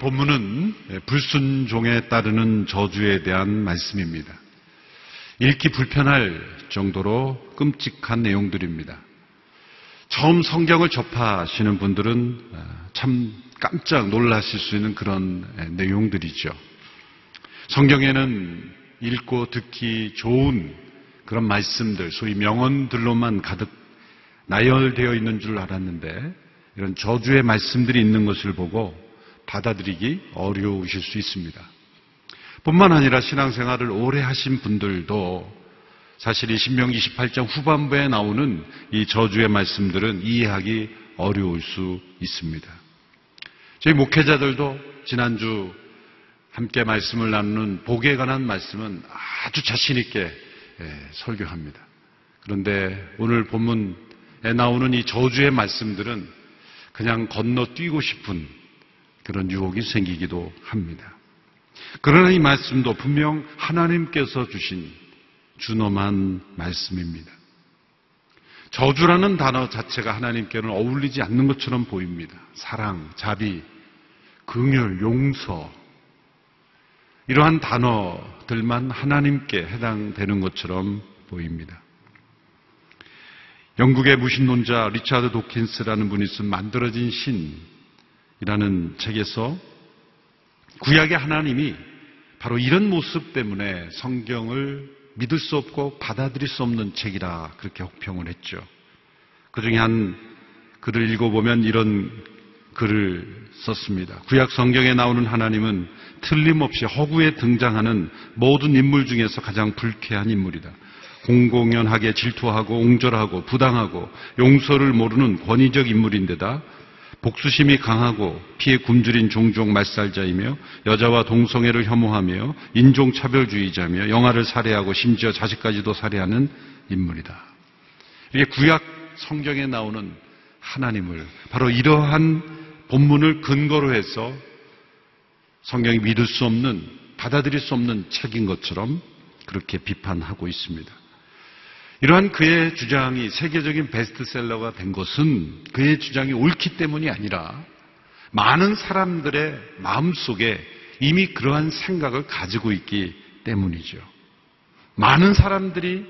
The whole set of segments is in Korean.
본문은 불순종에 따르는 저주에 대한 말씀입니다. 읽기 불편할 정도로 끔찍한 내용들입니다. 처음 성경을 접하시는 분들은 참 깜짝 놀라실 수 있는 그런 내용들이죠. 성경에는 읽고 듣기 좋은 그런 말씀들, 소위 명언들로만 가득 나열되어 있는 줄 알았는데 이런 저주의 말씀들이 있는 것을 보고 받아들이기 어려우실 수 있습니다. 뿐만 아니라 신앙생활을 오래 하신 분들도 사실 이 신명 28장 후반부에 나오는 이 저주의 말씀들은 이해하기 어려울 수 있습니다. 저희 목회자들도 지난주 함께 말씀을 나누는 복에 관한 말씀은 아주 자신있게 예, 설교합니다. 그런데 오늘 본문에 나오는 이 저주의 말씀들은 그냥 건너뛰고 싶은 그런 유혹이 생기기도 합니다. 그러나 이 말씀도 분명 하나님께서 주신 준엄한 말씀입니다. 저주라는 단어 자체가 하나님께는 어울리지 않는 것처럼 보입니다. 사랑, 자비, 긍휼, 용서 이러한 단어들만 하나님께 해당되는 것처럼 보입니다. 영국의 무신론자 리차드 도킨스라는 분이 쓴 만들어진 신 이라는 책에서 구약의 하나님이 바로 이런 모습 때문에 성경을 믿을 수 없고 받아들일 수 없는 책이라 그렇게 혹평을 했죠. 그 중에 한 글을 읽어보면 이런 글을 썼습니다. 구약 성경에 나오는 하나님은 틀림없이 허구에 등장하는 모든 인물 중에서 가장 불쾌한 인물이다. 공공연하게 질투하고 옹졸하고 부당하고 용서를 모르는 권위적 인물인데다 복수심이 강하고 피해 굶주린 종종 말살자이며 여자와 동성애를 혐오하며 인종차별주의자며 영아를 살해하고 심지어 자식까지도 살해하는 인물이다. 이게 구약 성경에 나오는 하나님을 바로 이러한 본문을 근거로 해서 성경이 믿을 수 없는 받아들일 수 없는 책인 것처럼 그렇게 비판하고 있습니다. 이러한 그의 주장이 세계적인 베스트셀러가 된 것은 그의 주장이 옳기 때문이 아니라 많은 사람들의 마음속에 이미 그러한 생각을 가지고 있기 때문이죠. 많은 사람들이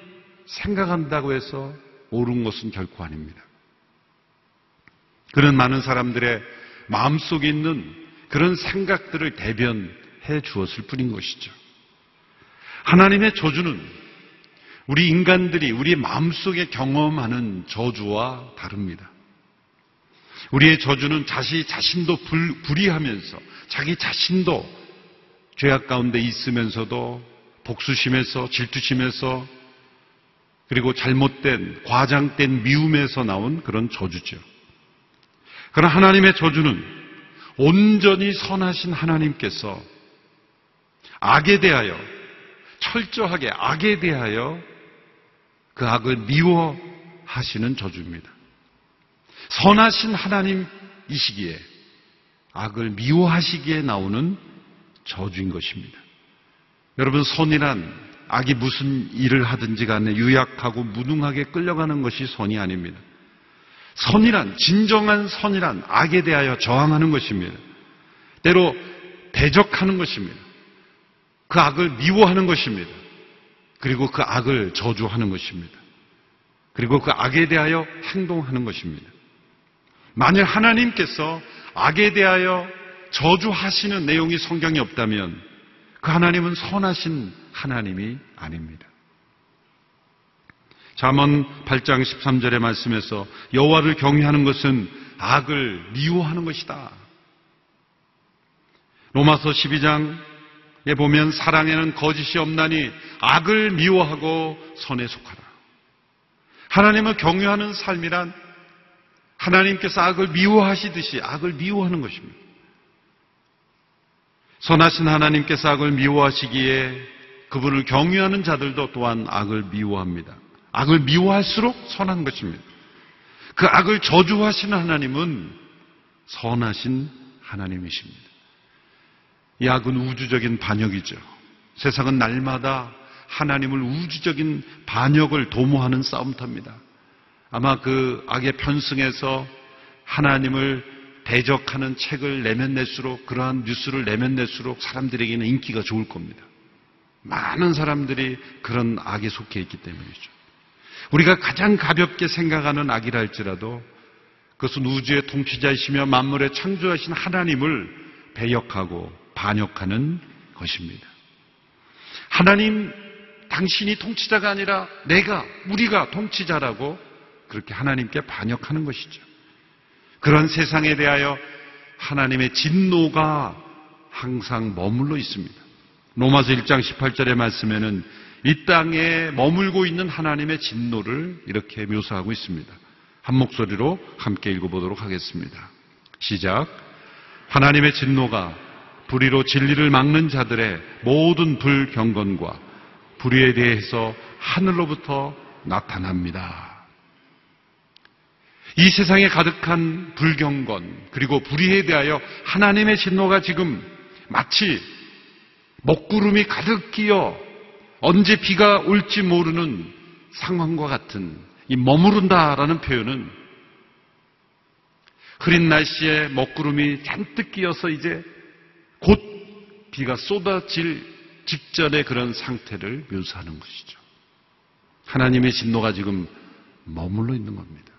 생각한다고 해서 옳은 것은 결코 아닙니다. 그런 많은 사람들의 마음속에 있는 그런 생각들을 대변해 주었을 뿐인 것이죠. 하나님의 저주는 우리 인간들이 우리 마음속에 경험하는 저주와 다릅니다. 우리의 저주는 자신 자신도 불, 불의하면서 자기 자신도 죄악 가운데 있으면서도 복수심에서 질투심에서 그리고 잘못된 과장된 미움에서 나온 그런 저주죠. 그러나 하나님의 저주는 온전히 선하신 하나님께서 악에 대하여 철저하게 악에 대하여 그 악을 미워하시는 저주입니다. 선하신 하나님이 시기에 악을 미워하시기에 나오는 저주인 것입니다. 여러분, 선이란 악이 무슨 일을 하든지 간에 유약하고 무능하게 끌려가는 것이 선이 아닙니다. 선이란, 진정한 선이란 악에 대하여 저항하는 것입니다. 때로 대적하는 것입니다. 그 악을 미워하는 것입니다. 그리고 그 악을 저주하는 것입니다. 그리고 그 악에 대하여 행동하는 것입니다. 만일 하나님께서 악에 대하여 저주하시는 내용이 성경에 없다면 그 하나님은 선하신 하나님이 아닙니다. 잠언 8장 13절의 말씀에서 여호와를 경외하는 것은 악을 미워하는 것이다. 로마서 12장 에 보면 사랑에는 거짓이 없나니 악을 미워하고 선에 속하라. 하나님을 경유하는 삶이란 하나님께서 악을 미워하시듯이 악을 미워하는 것입니다. 선하신 하나님께서 악을 미워하시기에 그분을 경유하는 자들도 또한 악을 미워합니다. 악을 미워할수록 선한 것입니다. 그 악을 저주하시는 하나님은 선하신 하나님이십니다. 약은 우주적인 반역이죠. 세상은 날마다 하나님을 우주적인 반역을 도모하는 싸움터입니다. 아마 그 악의 편승에서 하나님을 대적하는 책을 내면 낼수록 그러한 뉴스를 내면 낼수록 사람들에게는 인기가 좋을 겁니다. 많은 사람들이 그런 악에 속해 있기 때문이죠. 우리가 가장 가볍게 생각하는 악이라 할지라도 그것은 우주의 통치자이시며 만물의 창조하신 하나님을 배역하고 반역하는 것입니다. 하나님, 당신이 통치자가 아니라 내가, 우리가 통치자라고 그렇게 하나님께 반역하는 것이죠. 그런 세상에 대하여 하나님의 진노가 항상 머물러 있습니다. 로마서 1장 18절의 말씀에는 이 땅에 머물고 있는 하나님의 진노를 이렇게 묘사하고 있습니다. 한 목소리로 함께 읽어보도록 하겠습니다. 시작. 하나님의 진노가 불의로 진리를 막는 자들의 모든 불경건과 불의에 대해서 하늘로부터 나타납니다. 이 세상에 가득한 불경건 그리고 불의에 대하여 하나님의 진노가 지금 마치 먹구름이 가득 끼어 언제 비가 올지 모르는 상황과 같은 이 머무른다라는 표현은 흐린 날씨에 먹구름이 잔뜩 끼어서 이제 곧 비가 쏟아질 직전의 그런 상태를 묘사하는 것이죠. 하나님의 진노가 지금 머물러 있는 겁니다.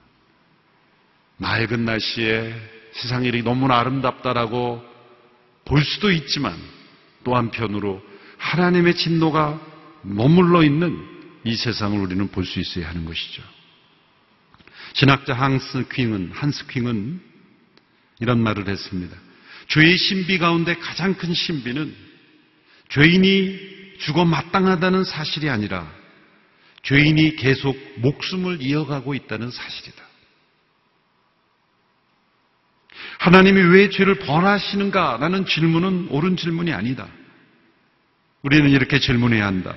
맑은 날씨에 세상 일이 너무나 아름답다라고 볼 수도 있지만 또 한편으로 하나님의 진노가 머물러 있는 이 세상을 우리는 볼 수 있어야 하는 것이죠. 신학자 한스 퀸은 한스 퀸은 이런 말을 했습니다. 죄의 신비 가운데 가장 큰 신비는 죄인이 죽어 마땅하다는 사실이 아니라 죄인이 계속 목숨을 이어가고 있다는 사실이다. 하나님이 왜 죄를 벌하시는가라는 질문은 옳은 질문이 아니다. 우리는 이렇게 질문해야 한다.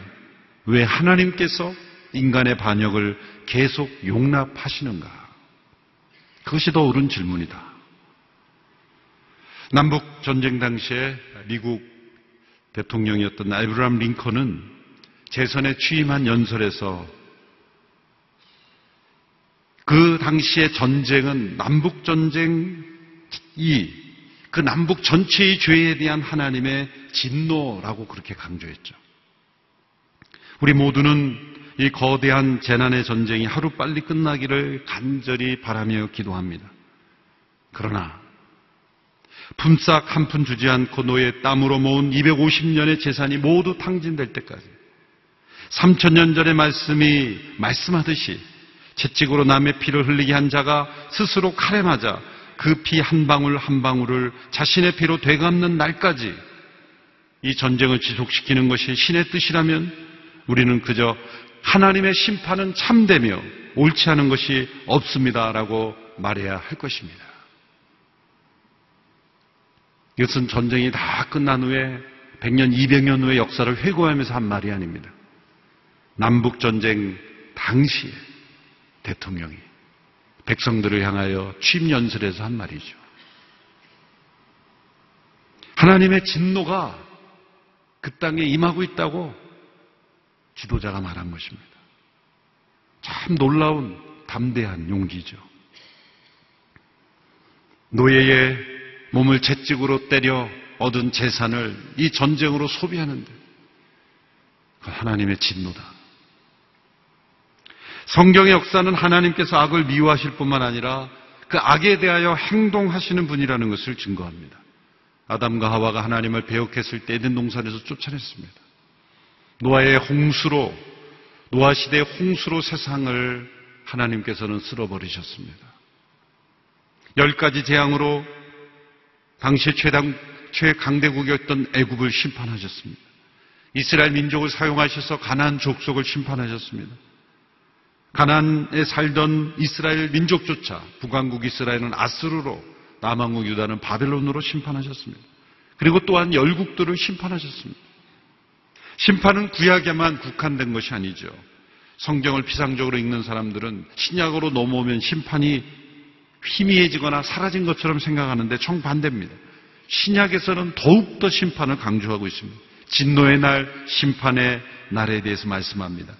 왜 하나님께서 인간의 반역을 계속 용납하시는가? 그것이 더 옳은 질문이다. 남북 전쟁 당시에 미국 대통령이었던 에브람 링컨은 재선에 취임한 연설에서 그 당시의 전쟁은 남북 전쟁이 그 남북 전체의 죄에 대한 하나님의 진노라고 그렇게 강조했죠. 우리 모두는 이 거대한 재난의 전쟁이 하루 빨리 끝나기를 간절히 바라며 기도합니다. 그러나 품삯 한푼 주지 않고 노예 땀으로 모은 250년의 재산이 모두 탕진될 때까지 3천년 전의 말씀이 말씀하듯이 채찍으로 남의 피를 흘리게 한 자가 스스로 칼에 맞아 그 피 한 방울 한 방울을 자신의 피로 되갚는 날까지 이 전쟁을 지속시키는 것이 신의 뜻이라면 우리는 그저 하나님의 심판은 참되며 옳지 않은 것이 없습니다라고 말해야 할 것입니다. 이것은 전쟁이 다 끝난 후에 100년, 200년 후의 역사를 회고하면서 한 말이 아닙니다. 남북전쟁 당시에 대통령이 백성들을 향하여 취임 연설에서 한 말이죠. 하나님의 진노가 그 땅에 임하고 있다고 지도자가 말한 것입니다. 참 놀라운 담대한 용기죠. 노예의 몸을 채찍으로 때려 얻은 재산을 이 전쟁으로 소비하는데 그 하나님의 진노다. 성경의 역사는 하나님께서 악을 미워하실 뿐만 아니라 그 악에 대하여 행동하시는 분이라는 것을 증거합니다. 아담과 하와가 하나님을 배역했을 때 에덴 동산에서 쫓아냈습니다. 노아의 홍수로 노아 시대의 홍수로 세상을 하나님께서는 쓸어버리셨습니다. 열 가지 재앙으로 당시 최당, 최강대국이었던 애굽을 심판하셨습니다. 이스라엘 민족을 사용하셔서 가나안 족속을 심판하셨습니다. 가나안에 살던 이스라엘 민족조차 북왕국 이스라엘은 아스르로 남왕국 유다는 바벨론으로 심판하셨습니다. 그리고 또한 열국들을 심판하셨습니다. 심판은 구약에만 국한된 것이 아니죠. 성경을 피상적으로 읽는 사람들은 신약으로 넘어오면 심판이 희미해지거나 사라진 것처럼 생각하는데 정반대입니다. 신약에서는 더욱더 심판을 강조하고 있습니다. 진노의 날, 심판의 날에 대해서 말씀합니다.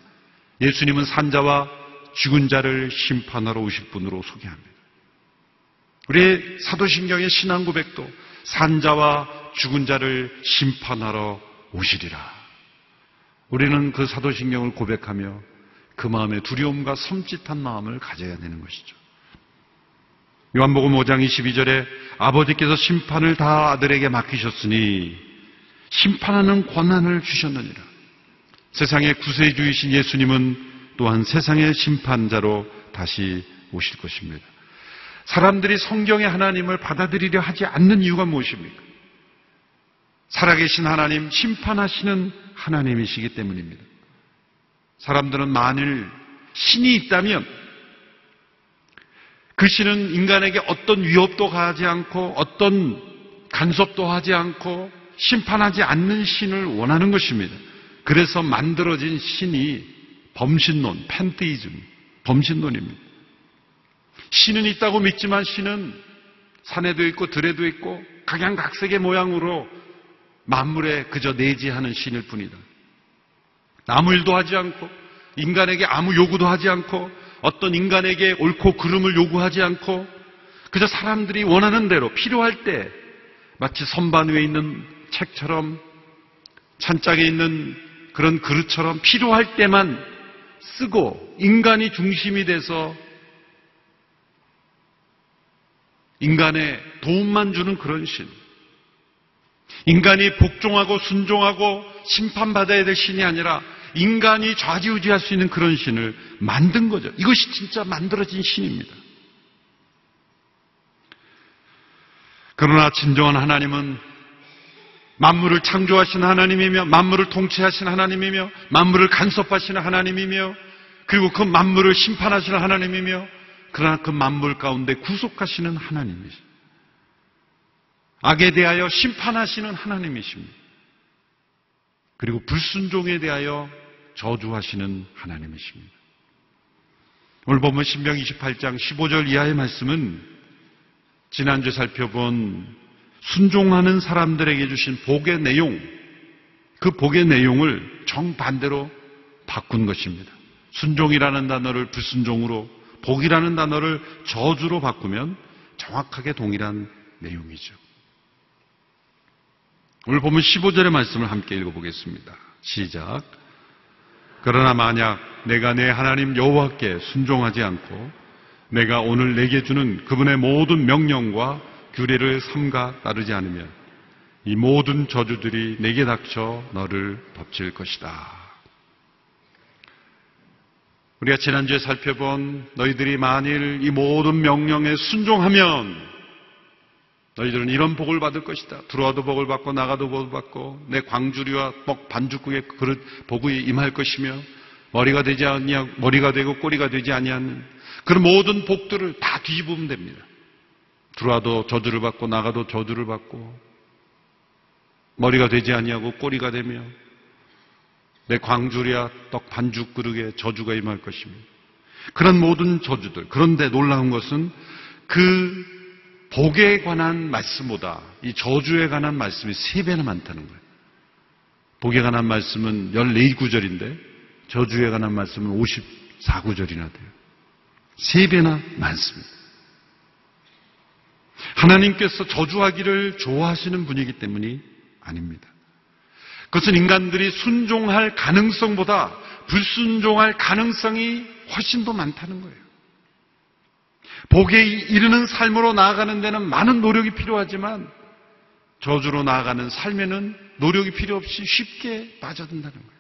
예수님은 산자와 죽은 자를 심판하러 오실 분으로 소개합니다. 우리 사도신경의 신앙 고백도 산자와 죽은 자를 심판하러 오시리라. 우리는 그 사도신경을 고백하며 그 마음에 두려움과 섬찟한 마음을 가져야 되는 것이죠. 요한복음 5장 22절에 아버지께서 심판을 다 아들에게 맡기셨으니 심판하는 권한을 주셨느니라. 세상의 구세주이신 예수님은 또한 세상의 심판자로 다시 오실 것입니다. 사람들이 성경의 하나님을 받아들이려 하지 않는 이유가 무엇입니까? 살아계신 하나님, 심판하시는 하나님이시기 때문입니다. 사람들은 만일 신이 있다면 그 신은 인간에게 어떤 위협도 가하지 않고 어떤 간섭도 하지 않고 심판하지 않는 신을 원하는 것입니다. 그래서 만들어진 신이 범신론, 팬테이즘, 범신론입니다. 신은 있다고 믿지만 신은 산에도 있고 들에도 있고 각양각색의 모양으로 만물에 그저 내지하는 신일 뿐이다. 아무 일도 하지 않고 인간에게 아무 요구도 하지 않고 어떤 인간에게 옳고 그름을 요구하지 않고 그저 사람들이 원하는 대로 필요할 때 마치 선반 위에 있는 책처럼 찬짝에 있는 그런 그릇처럼 필요할 때만 쓰고 인간이 중심이 돼서 인간의 도움만 주는 그런 신. 인간이 복종하고 순종하고 심판받아야 될 신이 아니라 인간이 좌지우지할 수 있는 그런 신을 만든 거죠. 이것이 진짜 만들어진 신입니다. 그러나 진정한 하나님은 만물을 창조하신 하나님이며 만물을 통치하신 하나님이며 만물을 간섭하시는 하나님이며 그리고 그 만물을 심판하시는 하나님이며 그러나 그 만물 가운데 구속하시는 하나님이십니다. 악에 대하여 심판하시는 하나님이십니다. 그리고 불순종에 대하여 저주하시는 하나님이십니다. 오늘 보면 신명 28장 15절 이하의 말씀은 지난주에 살펴본 순종하는 사람들에게 주신 복의 내용, 그 복의 내용을 정반대로 바꾼 것입니다. 순종이라는 단어를 불순종으로, 복이라는 단어를 저주로 바꾸면 정확하게 동일한 내용이죠. 오늘 보면 15절의 말씀을 함께 읽어보겠습니다. 시작. 그러나 만약 내가 내 하나님 여호와께 순종하지 않고 내가 오늘 내게 주는 그분의 모든 명령과 규례를 삼가 따르지 않으면 이 모든 저주들이 내게 닥쳐 너를 덮칠 것이다. 우리가 지난주에 살펴본 너희들이 만일 이 모든 명령에 순종하면 너희들은 이런 복을 받을 것이다. 들어와도 복을 받고 나가도 복을 받고 내 광주리와 뻑 반죽국의 그릇 복이 임할 것이며 머리가 되지 않냐 머리가 되고 꼬리가 되지 아니하는 그런 모든 복들을 다 뒤집으면 됩니다. 들어와도 저주를 받고 나가도 저주를 받고 머리가 되지 아니하고 꼬리가 되며 내 광주리와 떡 반죽 그릇에 저주가 임할 것입니다. 그런 모든 저주들 그런데 놀라운 것은 그 복에 관한 말씀보다 이 저주에 관한 말씀이 세 배나 많다는 거예요. 복에 관한 말씀은 14구절인데 저주에 관한 말씀은 54구절이나 돼요. 세 배나 많습니다. 하나님께서 저주하기를 좋아하시는 분이기 때문이 아닙니다. 그것은 인간들이 순종할 가능성보다 불순종할 가능성이 훨씬 더 많다는 거예요. 복에 이르는 삶으로 나아가는 데는 많은 노력이 필요하지만 저주로 나아가는 삶에는 노력이 필요 없이 쉽게 빠져든다는 거예요.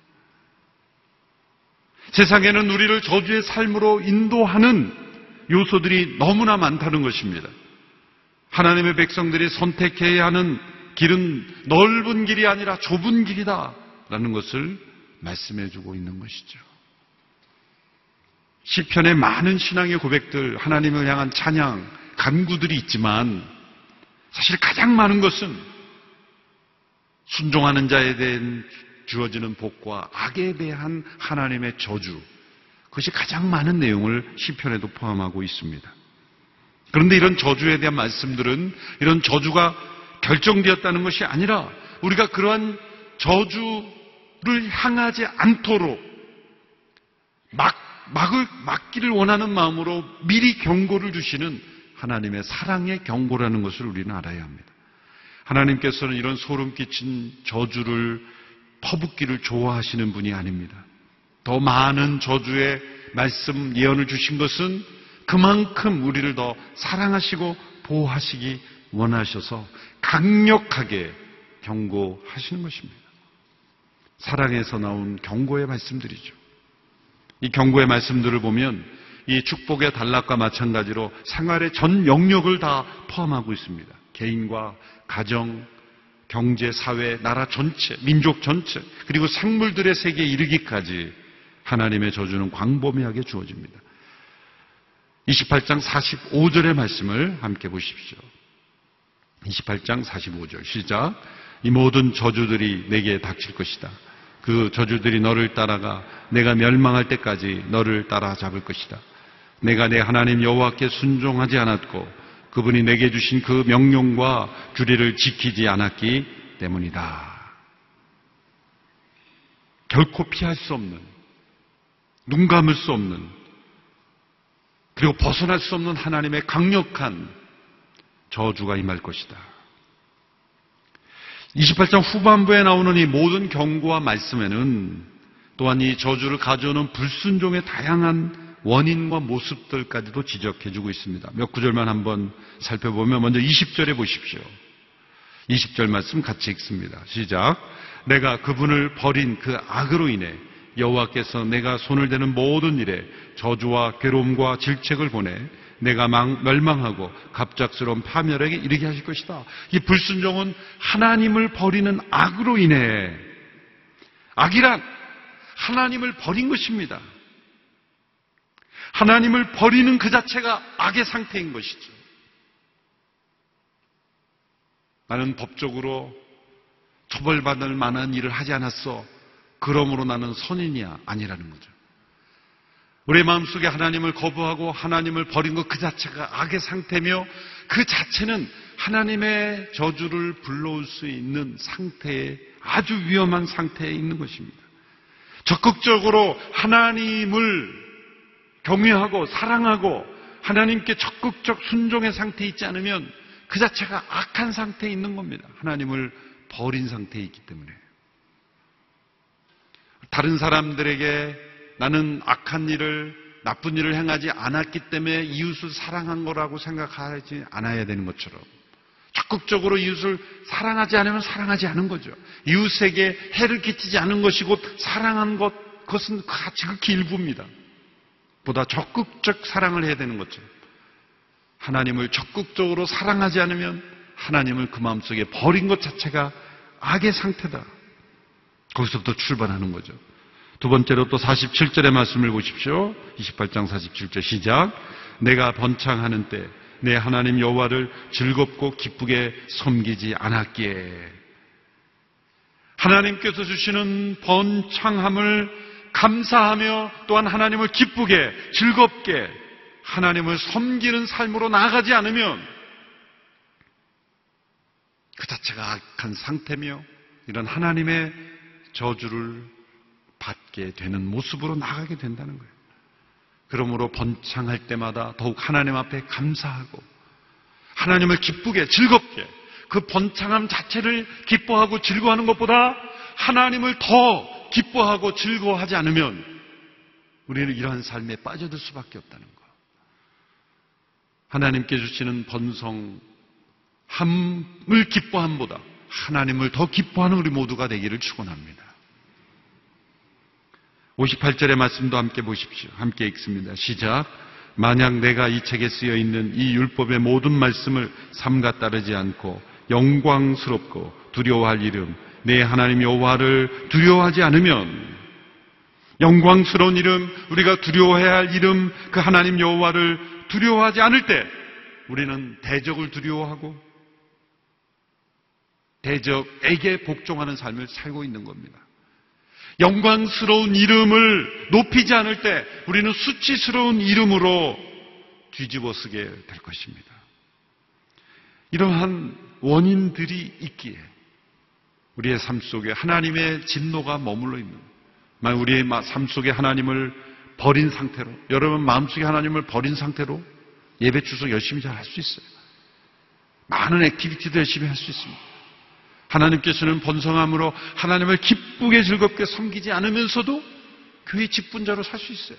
세상에는 우리를 저주의 삶으로 인도하는 요소들이 너무나 많다는 것입니다. 하나님의 백성들이 선택해야 하는 길은 넓은 길이 아니라 좁은 길이다. 라는 것을 말씀해 주고 있는 것이죠. 시편에 많은 신앙의 고백들, 하나님을 향한 찬양, 간구들이 있지만 사실 가장 많은 것은 순종하는 자에 대한 주어지는 복과 악에 대한 하나님의 저주, 그것이 가장 많은 내용을 시편에도 포함하고 있습니다. 그런데 이런 저주에 대한 말씀들은 이런 저주가 결정되었다는 것이 아니라 우리가 그러한 저주를 향하지 않도록 막 막을 막기를 원하는 마음으로 미리 경고를 주시는 하나님의 사랑의 경고라는 것을 우리는 알아야 합니다. 하나님께서는 이런 소름 끼친 저주를 퍼붓기를 좋아하시는 분이 아닙니다. 더 많은 저주의 말씀 예언을 주신 것은 그만큼 우리를 더 사랑하시고 보호하시기 원하셔서 강력하게 경고하시는 것입니다. 사랑에서 나온 경고의 말씀들이죠. 이 경고의 말씀들을 보면 이 축복의 단락과 마찬가지로 생활의 전 영역을 다 포함하고 있습니다. 개인과 가정, 경제, 사회, 나라 전체, 민족 전체, 그리고 생물들의 세계에 이르기까지 하나님의 저주는 광범위하게 주어집니다. 28장 45절의 말씀을 함께 보십시오. 28장 45절 시작. 이 모든 저주들이 내게 닥칠 것이다. 그 저주들이 너를 따라가 내가 멸망할 때까지 너를 따라잡을 것이다. 내가 내 하나님 여호와께 순종하지 않았고 그분이 내게 주신 그 명령과 규례를 지키지 않았기 때문이다. 결코 피할 수 없는, 눈 감을 수 없는, 그리고 벗어날 수 없는 하나님의 강력한 저주가 임할 것이다. 28장 후반부에 나오는 이 모든 경고와 말씀에는 또한 이 저주를 가져오는 불순종의 다양한 원인과 모습들까지도 지적해 주고 있습니다. 몇 구절만 한번 살펴보면 먼저 20절에 보십시오. 20절 말씀 같이 읽습니다. 시작. 내가 그분을 버린 그 악으로 인해 여호와께서 내가 손을 대는 모든 일에 저주와 괴로움과 질책을 보내 내가 멸망하고 갑작스러운 파멸에게 이르게 하실 것이다. 이 불순종은 하나님을 버리는 악으로 인해 악이란 하나님을 버린 것입니다. 하나님을 버리는 그 자체가 악의 상태인 것이죠. 나는 법적으로 처벌받을 만한 일을 하지 않았어. 그러므로 나는 선인이야. 아니라는 거죠. 우리 마음속에 하나님을 거부하고 하나님을 버린 것 그 자체가 악의 상태며 그 자체는 하나님의 저주를 불러올 수 있는 상태에 아주 위험한 상태에 있는 것입니다. 적극적으로 하나님을 경외하고 사랑하고 하나님께 적극적 순종의 상태에 있지 않으면 그 자체가 악한 상태에 있는 겁니다. 하나님을 버린 상태에 있기 때문에. 다른 사람들에게 나는 악한 일을 나쁜 일을 행하지 않았기 때문에 이웃을 사랑한 거라고 생각하지 않아야 되는 것처럼 적극적으로 이웃을 사랑하지 않으면 사랑하지 않은 거죠. 이웃에게 해를 끼치지 않은 것이 곧 사랑한 것, 그것은 지극히 일부입니다. 보다 적극적 사랑을 해야 되는 거죠. 하나님을 적극적으로 사랑하지 않으면 하나님을 그 마음속에 버린 것 자체가 악의 상태다. 거기서부터 출발하는 거죠. 두 번째로 또 47절의 말씀을 보십시오. 28장 47절 시작. 내가 번창하는 때 내 하나님 여호와를 즐겁고 기쁘게 섬기지 않았기에 하나님께서 주시는 번창함을 감사하며 또한 하나님을 기쁘게 즐겁게 하나님을 섬기는 삶으로 나아가지 않으면 그 자체가 악한 상태며 이런 하나님의 저주를 받게 되는 모습으로 나가게 된다는 거예요. 그러므로 번창할 때마다 더욱 하나님 앞에 감사하고 하나님을 기쁘게 즐겁게 그 번창함 자체를 기뻐하고 즐거워하는 것보다 하나님을 더 기뻐하고 즐거워하지 않으면 우리는 이러한 삶에 빠져들 수밖에 없다는 거. 하나님께 주시는 번성함을 기뻐함보다 하나님을 더 기뻐하는 우리 모두가 되기를 축원합니다. 58절의 말씀도 함께 보십시오. 함께 읽습니다. 시작. 만약 내가 이 책에 쓰여 있는 이 율법의 모든 말씀을 삼가 따르지 않고 영광스럽고 두려워할 이름 내 하나님 여호와를 두려워하지 않으면 영광스러운 이름 우리가 두려워해야 할 이름 그 하나님 여호와를 두려워하지 않을 때 우리는 대적을 두려워하고 대적에게 복종하는 삶을 살고 있는 겁니다. 영광스러운 이름을 높이지 않을 때 우리는 수치스러운 이름으로 뒤집어 쓰게 될 것입니다. 이러한 원인들이 있기에 우리의 삶 속에 하나님의 진노가 머물러 있는 만약 우리의 삶 속에 하나님을 버린 상태로 여러분 마음속에 하나님을 버린 상태로 예배 주소 열심히 잘 할 수 있어요. 많은 activity도 열심히 할 수 있습니다. 하나님께서는 번성함으로 하나님을 기쁘게 즐겁게 섬기지 않으면서도 교회 직분자로 살 수 있어요.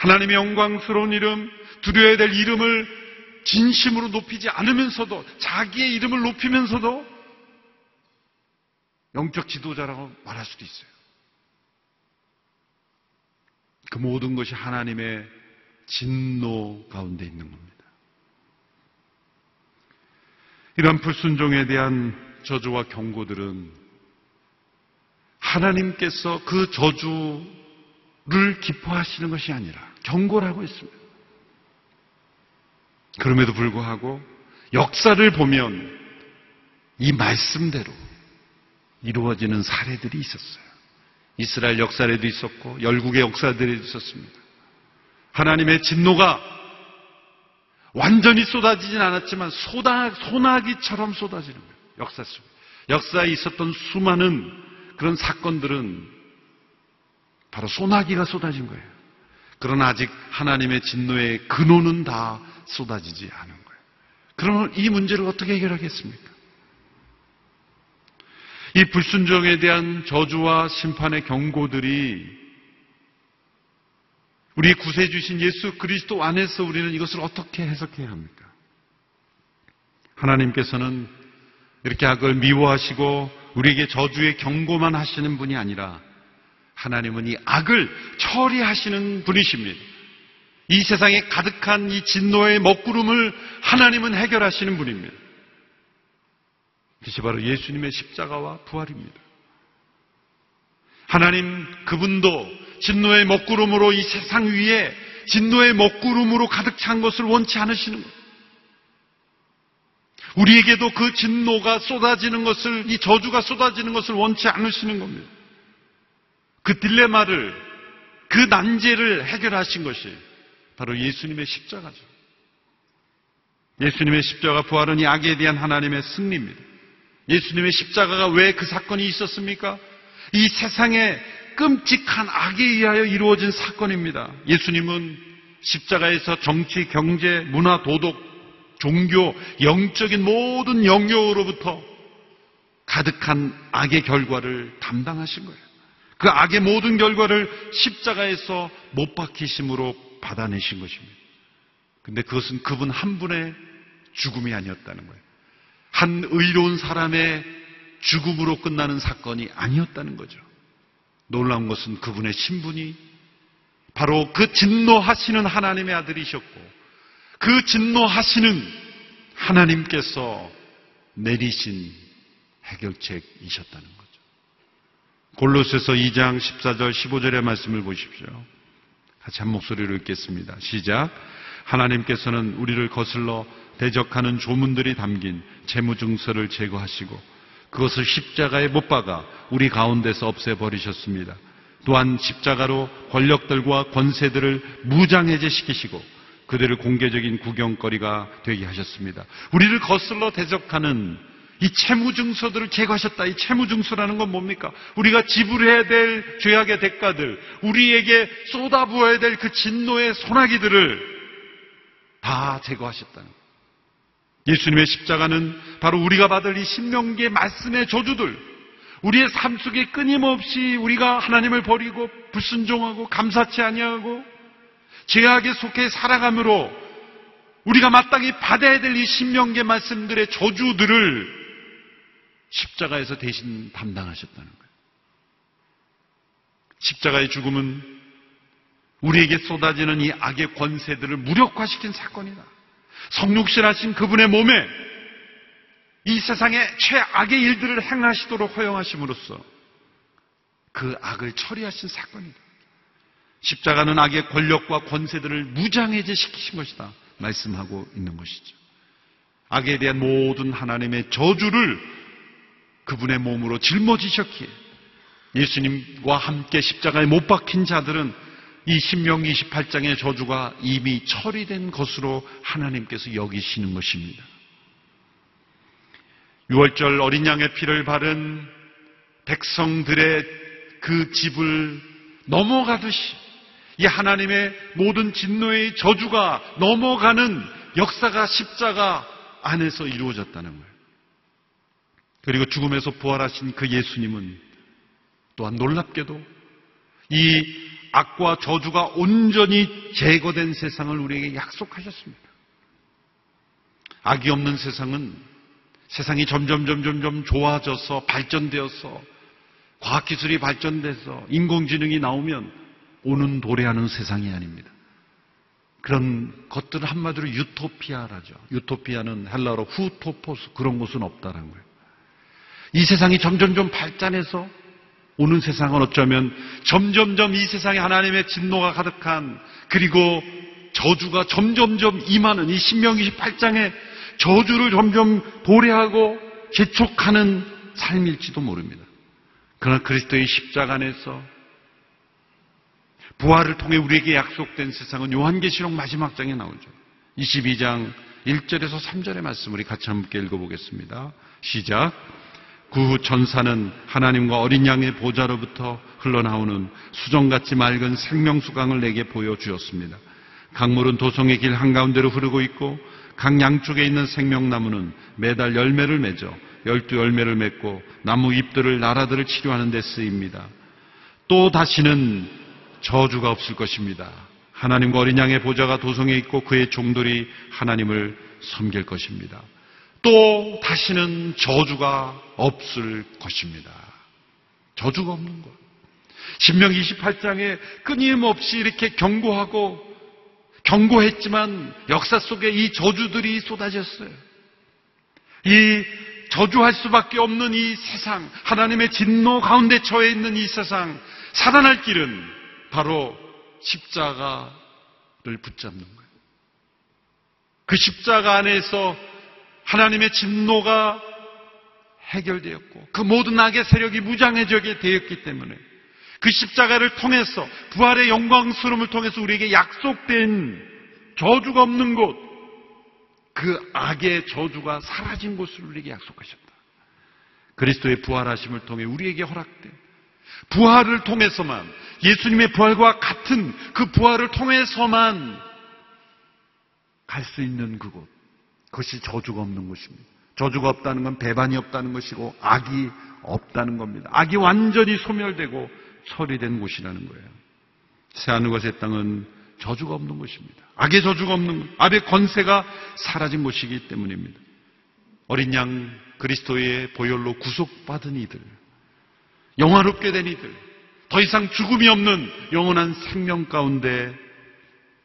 하나님의 영광스러운 이름, 두려워야 될 이름을 진심으로 높이지 않으면서도 자기의 이름을 높이면서도 영적 지도자라고 말할 수도 있어요. 그 모든 것이 하나님의 진노 가운데 있는 겁니다. 이런 불순종에 대한 저주와 경고들은 하나님께서 그 저주를 기뻐하시는 것이 아니라 경고라고 했습니다. 그럼에도 불구하고 역사를 보면 이 말씀대로 이루어지는 사례들이 있었어요. 이스라엘 역사에도 있었고 열국의 역사들에도 있었습니다. 하나님의 진노가 완전히 쏟아지진 않았지만 소나, 소나기처럼 쏟아지는 거예요. 역사 속. 역사에 있었던 수많은 그런 사건들은 바로 소나기가 쏟아진 거예요. 그러나 아직 하나님의 진노의 근원은 다 쏟아지지 않은 거예요. 그러면 이 문제를 어떻게 해결하겠습니까? 이 불순종에 대한 저주와 심판의 경고들이 우리 구세 주신 예수 그리스도 안에서 우리는 이것을 어떻게 해석해야 합니까? 하나님께서는 이렇게 악을 미워하시고 우리에게 저주의 경고만 하시는 분이 아니라 하나님은 이 악을 처리하시는 분이십니다. 이 세상에 가득한 이 진노의 먹구름을 하나님은 해결하시는 분입니다. 그것이 바로 예수님의 십자가와 부활입니다. 하나님 그분도 진노의 먹구름으로 이 세상 위에 진노의 먹구름으로 가득 찬 것을 원치 않으시는 것. 우리에게도 그 진노가 쏟아지는 것을, 이 저주가 쏟아지는 것을 원치 않으시는 겁니다. 그 딜레마를, 그 난제를 해결하신 것이 바로 예수님의 십자가죠. 예수님의 십자가 부활은 이 악에 대한 하나님의 승리입니다. 예수님의 십자가가 왜 그 사건이 있었습니까? 이 세상에 끔찍한 악에 의하여 이루어진 사건입니다. 예수님은 십자가에서 정치, 경제, 문화, 도덕, 종교, 영적인 모든 영역으로부터 가득한 악의 결과를 담당하신 거예요. 그 악의 모든 결과를 십자가에서 못 박히심으로 받아내신 것입니다. 근데 그것은 그분 한 분의 죽음이 아니었다는 거예요. 한 의로운 사람의 죽음으로 끝나는 사건이 아니었다는 거죠. 놀라운 것은 그분의 신분이 바로 그 진노하시는 하나님의 아들이셨고 그 진노하시는 하나님께서 내리신 해결책이셨다는 거죠. 골로새서 2장 14절 15절의 말씀을 보십시오. 같이 한 목소리로 읽겠습니다. 시작. 하나님께서는 우리를 거슬러 대적하는 조문들이 담긴 재무증서를 제거하시고 그것을 십자가에 못 박아 우리 가운데서 없애버리셨습니다. 또한 십자가로 권력들과 권세들을 무장해제시키시고 그들을 공개적인 구경거리가 되게 하셨습니다. 우리를 거슬러 대적하는 이 채무증서들을 제거하셨다. 이 채무증서라는 건 뭡니까? 우리가 지불해야 될 죄악의 대가들, 우리에게 쏟아부어야 될 그 진노의 소나기들을 다 제거하셨다는 거예요. 예수님의 십자가는 바로 우리가 받을 이 신명기의 말씀의 저주들, 우리의 삶 속에 끊임없이 우리가 하나님을 버리고 불순종하고 감사치 아니하고 죄악에 속해 살아감으로 우리가 마땅히 받아야 될 이 신명계 말씀들의 저주들을 십자가에서 대신 담당하셨다는 거예요. 십자가의 죽음은 우리에게 쏟아지는 이 악의 권세들을 무력화시킨 사건이다. 성육신하신 그분의 몸에 이 세상의 최악의 일들을 행하시도록 허용하심으로써 그 악을 처리하신 사건이다. 십자가는 악의 권력과 권세들을 무장해제시키신 것이다. 말씀하고 있는 것이죠. 악에 대한 모든 하나님의 저주를 그분의 몸으로 짊어지셨기에 예수님과 함께 십자가에 못 박힌 자들은 이 신명 28장의 저주가 이미 처리된 것으로 하나님께서 여기시는 것입니다. 6월절 어린 양의 피를 바른 백성들의 그 집을 넘어가듯이 이 하나님의 모든 진노의 저주가 넘어가는 역사가 십자가 안에서 이루어졌다는 거예요. 그리고 죽음에서 부활하신 그 예수님은 또한 놀랍게도 이 악과 저주가 온전히 제거된 세상을 우리에게 약속하셨습니다. 악이 없는 세상은 세상이 점점 점점 점 좋아져서 발전되어서 과학기술이 발전돼서 인공지능이 나오면 오는 도래하는 세상이 아닙니다. 그런 것들을 한마디로 유토피아라죠. 유토피아는 헬라어로 후토포스 그런 곳은 없다는 거예요. 이 세상이 점점 점 발전해서 오는 세상은 어쩌면 점점점 이 세상에 하나님의 진노가 가득한 그리고 저주가 점점점 임하는 이 신명기 28장에 저주를 점점 도래하고 재촉하는 삶일지도 모릅니다. 그러나 그리스도의 십자가 안에서 부활을 통해 우리에게 약속된 세상은 요한계시록 마지막 장에 나오죠. 22장 1절에서 3절의 말씀 우리 같이 함께 읽어보겠습니다. 시작. 그후 전사는 하나님과 어린 양의 보좌로부터 흘러나오는 수정같이 맑은 생명수강을 내게 보여주었습니다. 강물은 도성의 길 한가운데로 흐르고 있고 강 양쪽에 있는 생명나무는 매달 열매를 맺어 열두 열매를 맺고 나무 잎들을 나라들을 치료하는 데 쓰입니다. 또 다시는 저주가 없을 것입니다. 하나님과 어린 양의 보좌가 도성에 있고 그의 종들이 하나님을 섬길 것입니다. 또 다시는 저주가 없을 것입니다. 저주가 없는 것. 신명 28장에 끊임없이 이렇게 경고하고 경고했지만 역사 속에 이 저주들이 쏟아졌어요. 이 저주할 수밖에 없는 이 세상, 하나님의 진노 가운데 처해 있는 이 세상, 살아날 길은 바로 십자가를 붙잡는 거예요. 그 십자가 안에서 하나님의 진노가 해결되었고 그 모든 악의 세력이 무장해지게 되었기 때문에 그 십자가를 통해서 부활의 영광스러움을 통해서 우리에게 약속된 저주가 없는 곳, 그 악의 저주가 사라진 곳을 우리에게 약속하셨다. 그리스도의 부활하심을 통해 우리에게 허락된 부활을 통해서만 예수님의 부활과 같은 그 부활을 통해서만 갈 수 있는 그곳. 그것이 저주가 없는 것입니다. 저주가 없다는 건 배반이 없다는 것이고 악이 없다는 겁니다. 악이 완전히 소멸되고 처리된 곳이라는 거예요. 새하늘 것의 땅은 저주가 없는 것입니다. 악의 저주가 없는 것, 악의 권세가 사라진 곳이기 때문입니다. 어린 양 그리스도의 보혈로 구속받은 이들, 영화롭게 된 이들, 더 이상 죽음이 없는 영원한 생명 가운데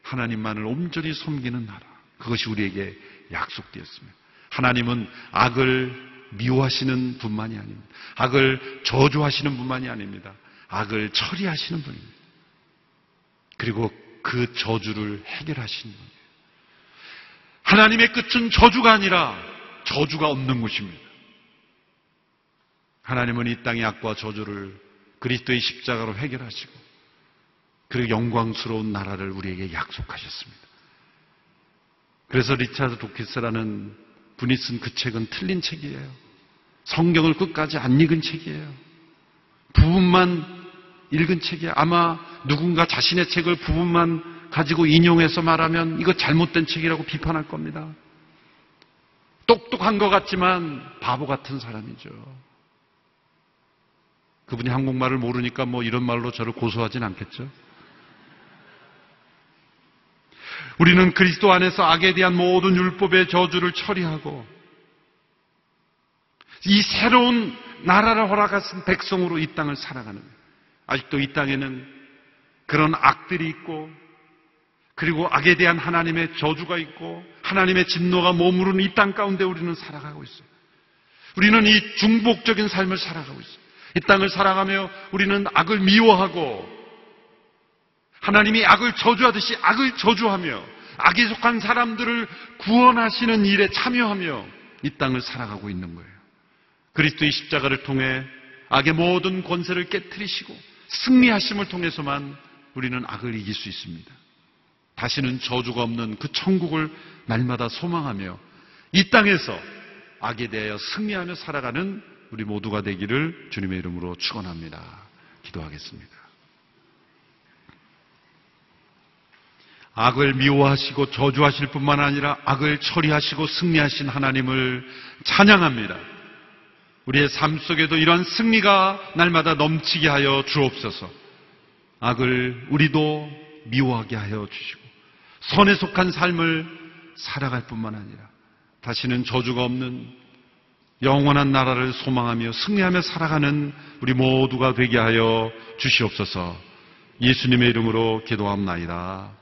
하나님만을 온전히 섬기는 나라. 그것이 우리에게 약속되었습니다. 하나님은 악을 미워하시는 분만이 아닙니다. 악을 저주하시는 분만이 아닙니다. 악을 처리하시는 분입니다. 그리고 그 저주를 해결하시는 분이에요. 하나님의 끝은 저주가 아니라 저주가 없는 곳입니다. 하나님은 이 땅의 악과 저주를 그리스도의 십자가로 해결하시고 그리고 영광스러운 나라를 우리에게 약속하셨습니다. 그래서 리차드 도키스라는 분이 쓴 그 책은 틀린 책이에요. 성경을 끝까지 안 읽은 책이에요. 부분만 읽은 책이에요. 아마 누군가 자신의 책을 부분만 가지고 인용해서 말하면 이거 잘못된 책이라고 비판할 겁니다. 똑똑한 것 같지만 바보 같은 사람이죠. 그분이 한국말을 모르니까 뭐 이런 말로 저를 고소하진 않겠죠? 우리는 그리스도 안에서 악에 대한 모든 율법의 저주를 처리하고 이 새로운 나라를 허락하신 백성으로 이 땅을 살아가는 아직도 이 땅에는 그런 악들이 있고 그리고 악에 대한 하나님의 저주가 있고 하나님의 진노가 머무르는 이 땅 가운데 우리는 살아가고 있어요. 우리는 이 중복적인 삶을 살아가고 있어요. 이 땅을 살아가며 우리는 악을 미워하고 하나님이 악을 저주하듯이 악을 저주하며 악에 속한 사람들을 구원하시는 일에 참여하며 이 땅을 살아가고 있는 거예요. 그리스도의 십자가를 통해 악의 모든 권세를 깨뜨리시고 승리하심을 통해서만 우리는 악을 이길 수 있습니다. 다시는 저주가 없는 그 천국을 날마다 소망하며 이 땅에서 악에 대하여 승리하며 살아가는 우리 모두가 되기를 주님의 이름으로 축원합니다. 기도하겠습니다. 악을 미워하시고 저주하실 뿐만 아니라 악을 처리하시고 승리하신 하나님을 찬양합니다. 우리의 삶 속에도 이러한 승리가 날마다 넘치게 하여 주옵소서. 악을 우리도 미워하게 하여 주시고 선에 속한 삶을 살아갈 뿐만 아니라 다시는 저주가 없는 영원한 나라를 소망하며 승리하며 살아가는 우리 모두가 되게 하여 주시옵소서. 예수님의 이름으로 기도합나이다.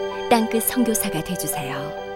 땅끝 선교사가 되주세요.